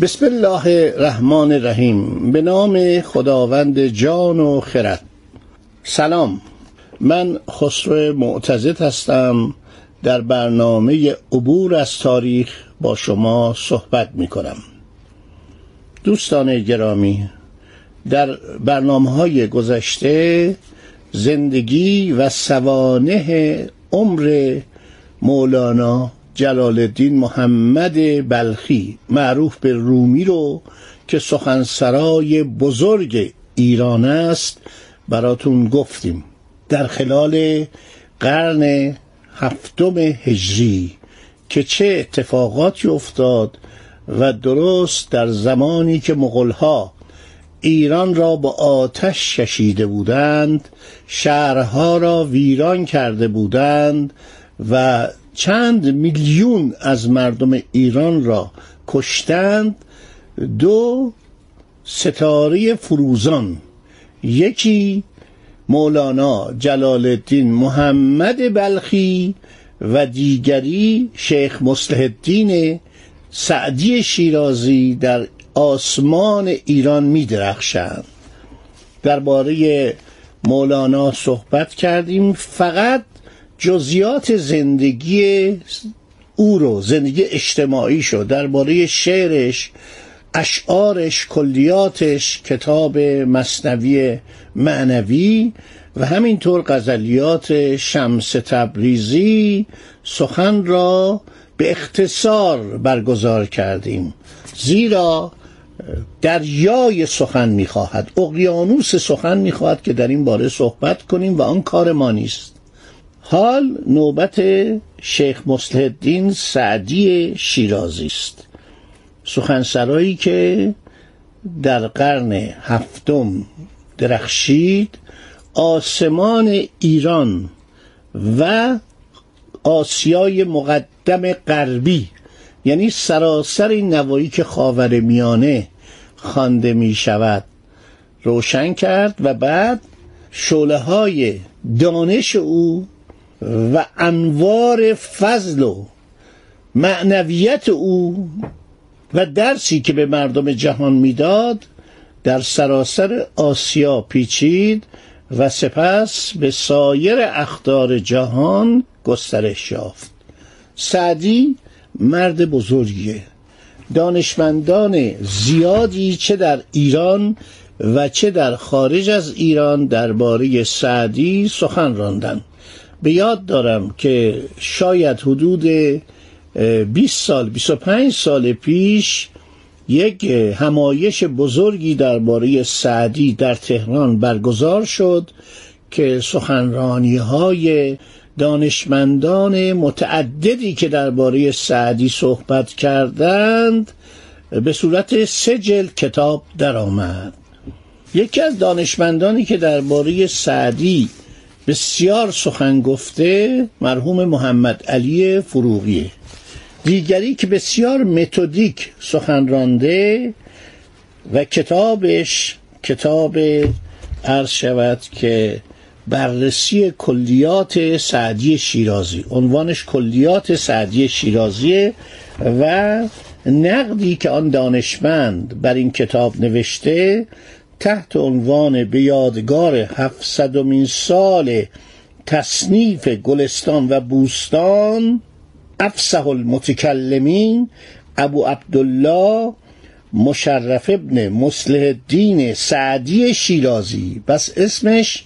بسم الله الرحمن الرحیم. به نام خداوند جان و خرد. سلام. من خسرو معتزد هستم. در برنامه عبور از تاریخ با شما صحبت می کنم دوستان گرامی در برنامه های گذشته زندگی و سوانه عمر مولانا جلال الدین محمد بلخی معروف به رومی رو که سخنسرای بزرگ ایران است براتون گفتیم. در خلال قرن هفتم هجری که چه اتفاقاتی افتاد و درست در زمانی که مغلها ایران را با آتش کشیده بودند شهرها را ویران کرده بودند و چند میلیون از مردم ایران را کشتند. دو ستاره فروزان. یکی مولانا جلال الدین محمد بلخی و دیگری شیخ مصلح الدین سعدی شیرازی در آسمان ایران می درخشند درباره مولانا صحبت کردیم. فقط جزیات زندگی او رو زندگی اجتماعی شد درباره شعرش اشعارش کلیاتش کتاب مصنوی معنوی و همینطور غزلیات شمس تبریزی سخن را به اختصار برگزار کردیم. زیرا دریای سخن می‌خواهد اقیانوس سخن می‌خواهد که در این باره صحبت کنیم و آن کار ما نیست. حال نوبت شیخ مصلح الدین سعدی شیرازی است. سخنسرایی که در قرن هفتم درخشید آسمان ایران و آسیای مقدم غربی یعنی سراسر این نوایی که خاور میانه خوانده می شود روشن کرد و بعد شعله های دانش او و انوار فضل و معنویت او و درسی که به مردم جهان می‌داد در سراسر آسیا پیچید و سپس به سایر اخدار جهان گسترش یافت. سعدی مرد بزرگیه. دانشمندان زیادی چه در ایران و چه در خارج از ایران درباره سعدی سخن راندند به یاد دارم که شاید حدود 20 سال 25 سال پیش یک همایش بزرگی درباره سعدی در تهران برگزار شد که سخنرانی های دانشمندان متعددی که درباره سعدی صحبت کردند به صورت سه جلد کتاب درآمد. یکی از دانشمندانی که درباره سعدی بسیار سخن گفته مرحوم محمد علی فروغیه دیگری که بسیار متدیک سخن رانده و کتابش کتاب عرض شود که بررسی کلیات سعدی شیرازی عنوانش کلیات سعدی شیرازی و نقدی که آن دانشمند بر این کتاب نوشته تحت عنوان به یادگار هفتصدمین سال تصنیف گلستان و بوستان افسح المتکلمین ابو عبدالله مشرف ابن مصلح الدین سعدی شیرازی. بس اسمش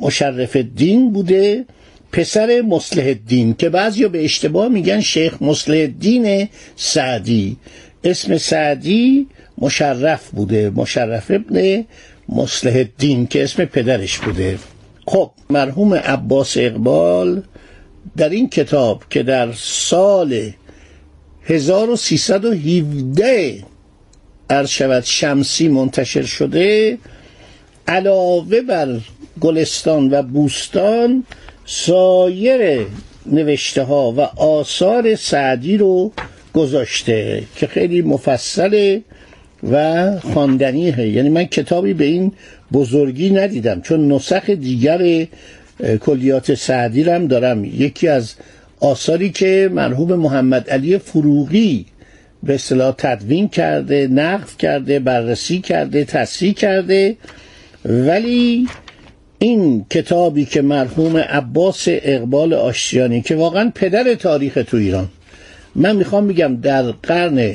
مشرف الدین بوده پسر مصلح الدین که بعضی به اشتباه میگن شیخ مصلح الدین سعدی. اسم سعدی مشرف بوده. مشرف ابن مصلح الدین که اسم پدرش بوده. خب مرحوم عباس اقبال در این کتاب که در سال 1317 عرض شمسی منتشر شده علاوه بر گلستان و بوستان سایر نوشته ها و آثار سعدی رو گذاشته که خیلی مفصله و خواندنیه یعنی من کتابی به این بزرگی ندیدم چون نسخ دیگر کلیات سعدی هم دارم. یکی از آثاری که مرحوم محمد علی فروغی به اصطلاح تدوین کرده نقد کرده بررسی کرده تصحیح کرده. ولی این کتابی که مرحوم عباس اقبال آشتیانی که واقعا پدر تاریخ تو ایران. من می‌خوام بگم در قرن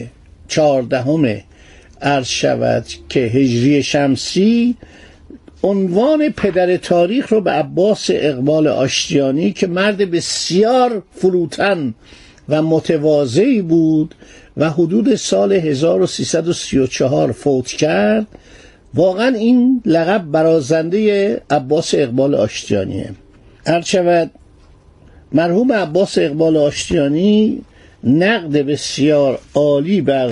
چهاردهم عرض شود که هجری شمسی عنوان پدر تاریخ رو به عباس اقبال آشتیانی که مرد بسیار فروتن و متواضعی بود و حدود سال 1334 فوت کرد واقعا این لقب برازنده عباس اقبال آشتیانیه. هرچود مرحوم عباس اقبال آشتیانی نقد بسیار عالی بر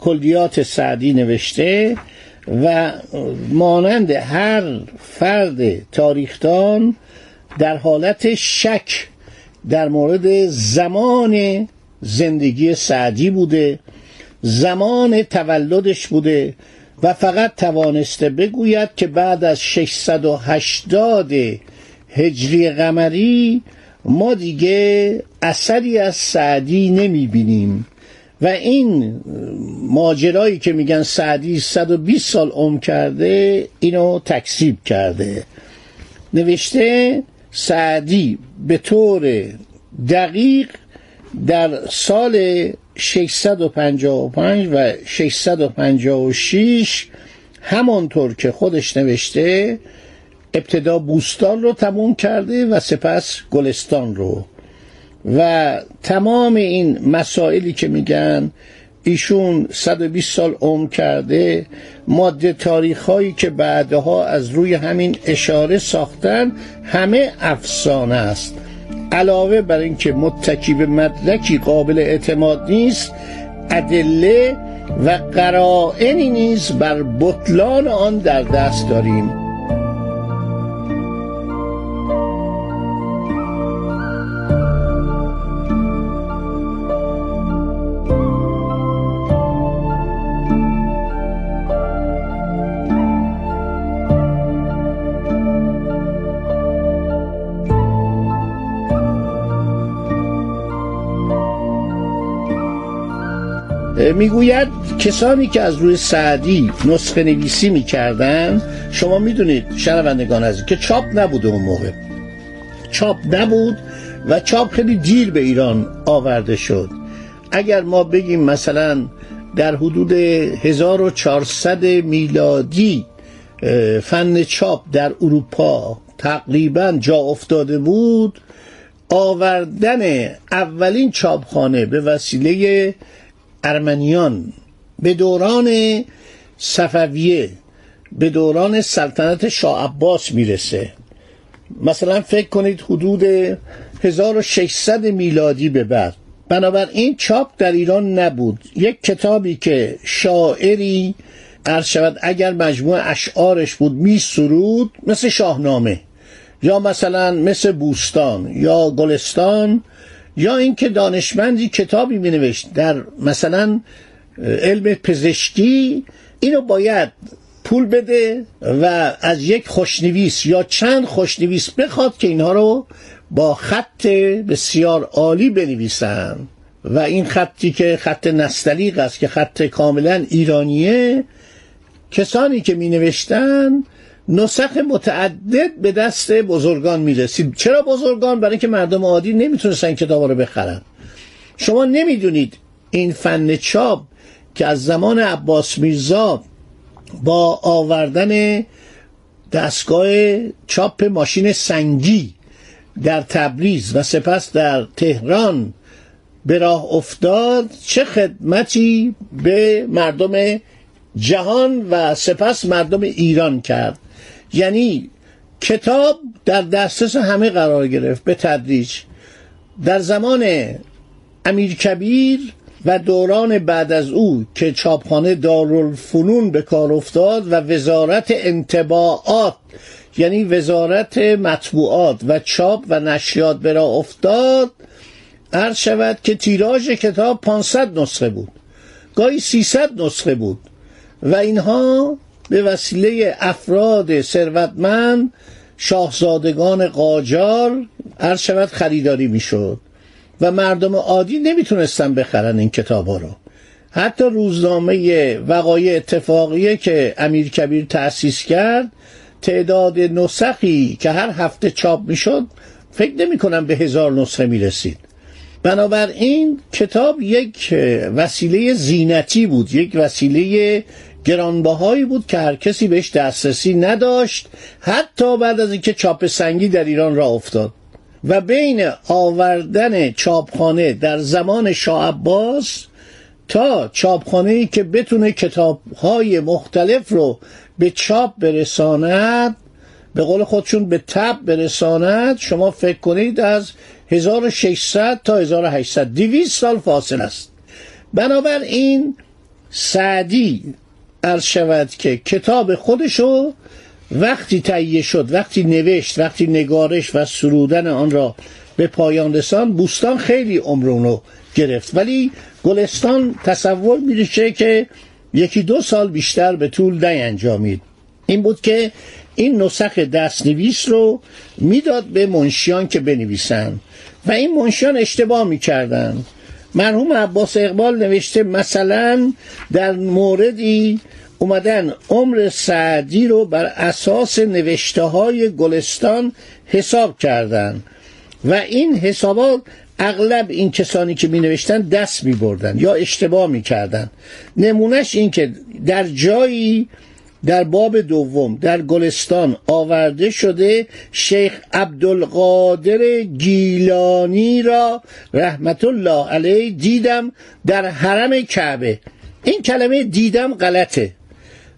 کلیات سعدی نوشته و مانند هر فرد تاریخدان در حالت شک در مورد زمان زندگی سعدی بوده زمان تولدش بوده و فقط توانسته بگوید که بعد از 680 هجری قمری ما دیگه اثری از سعدی نمی بینیم و این ماجرایی که میگن سعدی 120 سال عمر کرده اینو تکسیب کرده. نوشته سعدی به طور دقیق در سال 655 و 656 همانطور که خودش نوشته ابتدا بوستان رو تموم کرده و سپس گلستان رو. و تمام این مسائلی که میگن ایشون 120 سال عمر کرده ماده تاریخ هایی که بعدها از روی همین اشاره ساختن همه افسانه است. علاوه بر اینکه متکی به مدرکی قابل اعتماد نیست ادله و قرائنی نیز بر بطلان آن در دست داریم. می‌گوید کسانی که از روی سعدی نسخه نویسی می‌کردن شما می‌دونید شنوندگان از که چاپ نبوده اون موقع. چاپ نبود و چاپ خیلی دیر به ایران آورده شد. اگر ما بگیم مثلا در حدود 1400 میلادی فن چاپ در اروپا تقریبا جا افتاده بود آوردن اولین چاپخانه به وسیله ارمنیان به دوران صفویه به دوران سلطنت شاه عباس می‌رسه. مثلا فکر کنید حدود 1600 میلادی به بعد. بنابراین چاپ در ایران نبود. یک کتابی که شاعری عرض شود اگر مجموع اشعارش بود می سرود مثل شاهنامه. یا مثلا مثل بوستان یا گلستان یا اینکه دانشمندی کتابی می نوشت در مثلا علم پزشکی اینو باید پول بده و از یک خوشنویس یا چند خوشنویس بخواد که اینها رو با خط بسیار عالی بنویسن. و این خطی که خط نستلیق است که خط کاملا ایرانیه کسانی که می نوشتن نسخ متعدد به دست بزرگان می‌رسید چرا بزرگان؟ برای اینکه مردم عادی نمی‌تونستن کتاب رو بخرن. شما نمی‌دونید این فن چاپ که از زمان عباس میرزا با آوردن دستگاه چاپ ماشین سنگی در تبریز و سپس در تهران به راه افتاد چه خدمتی به مردم جهان و سپس مردم ایران کرد. یعنی کتاب در دسترس همه قرار گرفت به تدریج. در زمان امیر کبیر و دوران بعد از او که چاپخانه دارالفنون به کار افتاد و وزارت انتباعات یعنی وزارت مطبوعات و چاپ و نشریات برا افتاد عرض شود که تیراژ کتاب 500 نسخه بود. گاهی 300 نسخه بود. و اینها به وسیله افراد ثروتمند شاهزادگان قاجار عرض شود خریداری می‌شد و مردم عادی نمی‌تونستن بخرن این کتاب ها رو. حتی روزنامه وقایع اتفاقیه که امیر کبیر تأسیس کرد تعداد نسخی که هر هفته چاپ می‌شد فکر نمی کنم به هزار نسخه می رسید بنابراین کتاب یک وسیله زینتی بود یک وسیله گرانبهایی بود که هر کسی بهش دسترسی نداشت حتی بعد از اینکه چاپ سنگی در ایران را افتاد. و بین آوردن چاپخانه در زمان شاه عباس تا چاپخانه ای که بتونه کتاب های مختلف رو به چاپ برساند به قول خودشون به تب برساند شما فکر کنید از 1600 تا 1800 200 سال فاصله است. بنابراین سعدی عرض شود که کتاب خودشو وقتی تهیه شد وقتی نوشت وقتی نگارش و سرودن آن را به پایان رسان بوستان خیلی عمرونو گرفت. ولی گلستان تصور میشه که یکی دو سال بیشتر به طول انجامید این بود که این نسخ دستنویس رو می‌داد به منشیان که بنویسن و این منشیان اشتباه می‌کردن مرحوم عباس اقبال نوشته مثلا در موردی اومدن عمر سعدی رو بر اساس نوشته های گلستان حساب کردن و این حسابات اغلب این کسانی که می نوشتن دست می بردن یا اشتباه می کردن نمونش این که در جایی در باب دوم در گلستان آورده شده شیخ عبدالقادر گیلانی را رحمت الله علیه دیدم در حرم کعبه. این کلمه دیدم غلطه.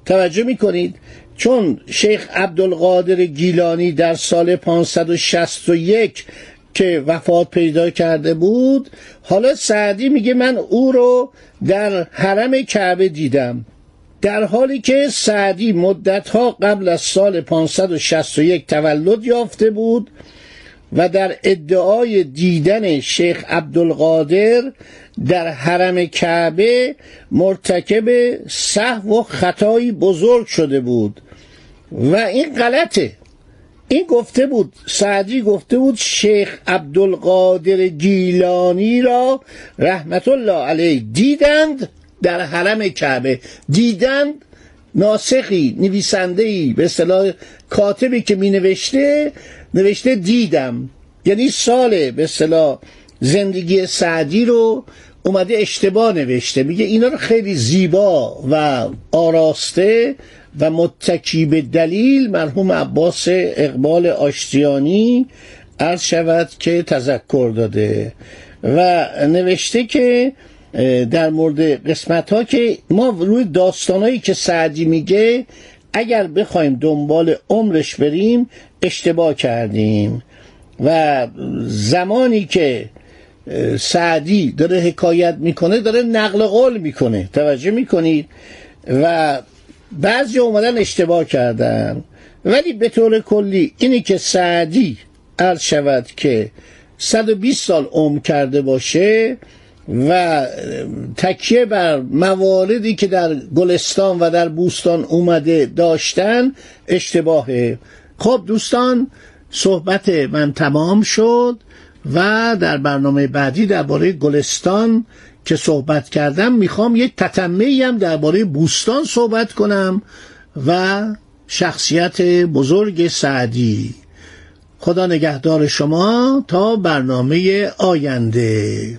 توجه می‌کنید؟ چون شیخ عبدالقادر گیلانی در سال 561 که وفات پیدا کرده بود حالا سعدی میگه من او رو در حرم کعبه دیدم. در حالی که سعدی مدتها قبل از سال 561 تولد یافته بود و در ادعای دیدن شیخ عبدالقادر در حرم کعبه مرتکب صحو و خطایی بزرگ شده بود. و این غلطه. این گفته بود سعدی گفته بود شیخ عبدالقادر گیلانی را رحمت الله علیه دیدند در حرم کعبه دیدند ناسخی نویسنده به اصطلاح کاتبی که می نوشته نوشته دیدم. یعنی سال به اصطلاح زندگی سعدی رو اومده اشتباه نوشته. میگه اینا رو خیلی زیبا و آراسته و متکی به دلیل مرحوم عباس اقبال آشتیانی عرض شود که تذکر داده. و نوشته که در مورد قسمت ها که ما روی داستانهایی که سعدی میگه اگر بخوایم دنبال عمرش بریم اشتباه کردیم. و زمانی که سعدی داره حکایت می‌کنه داره نقل قول می‌کنه. توجه می‌کنید؟ و بعضی اومدن اشتباه کردن. ولی به طور کلی اینی که سعدی عرض شود که 120 سال عمر کرده باشه و تکیه بر مواردی که در گلستان و در بوستان اومده داشتن اشتباهه خب دوستان صحبت من تمام شد و در برنامه بعدی درباره گلستان که صحبت کردم می‌خوام یک تتمه هم درباره بوستان صحبت کنم و شخصیت بزرگ سعدی. خدا نگهدار شما تا برنامه آینده.